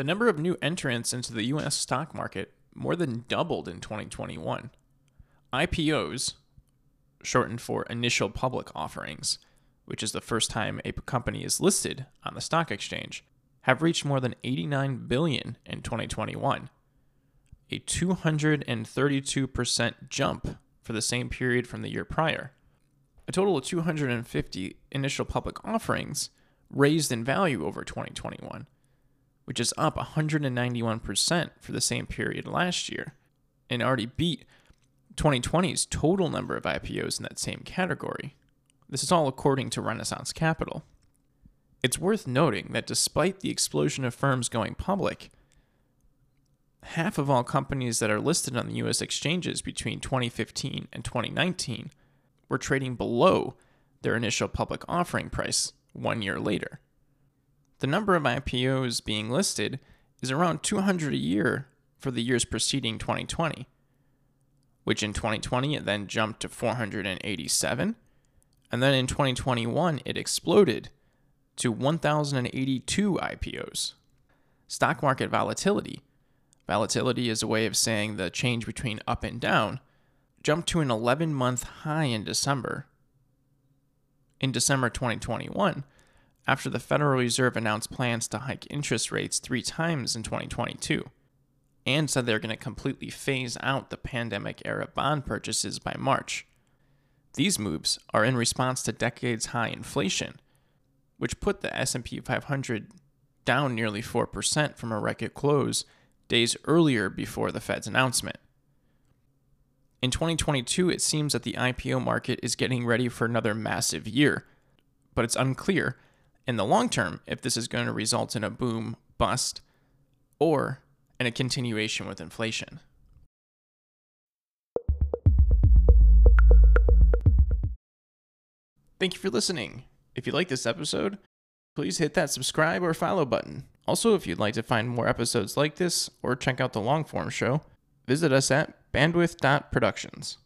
The number of new entrants into the US stock market more than doubled in 2021. IPOs, shortened for initial public offerings, which is the first time a company is listed on the stock exchange, have reached more than 89 billion in 2021, a 232% jump for the same period from the year prior. A total of 250 initial public offerings raised in value over 2021, which is up 191% for the same period last year, and already beat 2020's total number of IPOs in that same category. This is all according to Renaissance Capital. It's worth noting that despite the explosion of firms going public, half of all companies that are listed on the US exchanges between 2015 and 2019 were trading below their initial public offering price one year later. The number of IPOs being listed is around 200 a year for the years preceding 2020, which in 2020 it then jumped to 487, and then in 2021 it exploded to 1,082 IPOs. Stock market volatility. Volatility is a way of saying the change between up and down jumped to an 11 month high in December. In December 2021, after the Federal Reserve announced plans to hike interest rates three times in 2022, and said they're going to completely phase out the pandemic era bond purchases by March. These moves are in response to decades high inflation, which put the S&P 500 down nearly 4% from a record close days earlier before the Fed's announcement. In 2022, it seems that the IPO market is getting ready for another massive year, but it's unclear in the long term if this is going to result in a boom bust or in a continuation with inflation. Thank you for listening. If you like this episode, please hit that subscribe or follow button. Also, if you'd like to find more episodes like this or check out the long form show, visit us at bandwidth.productions.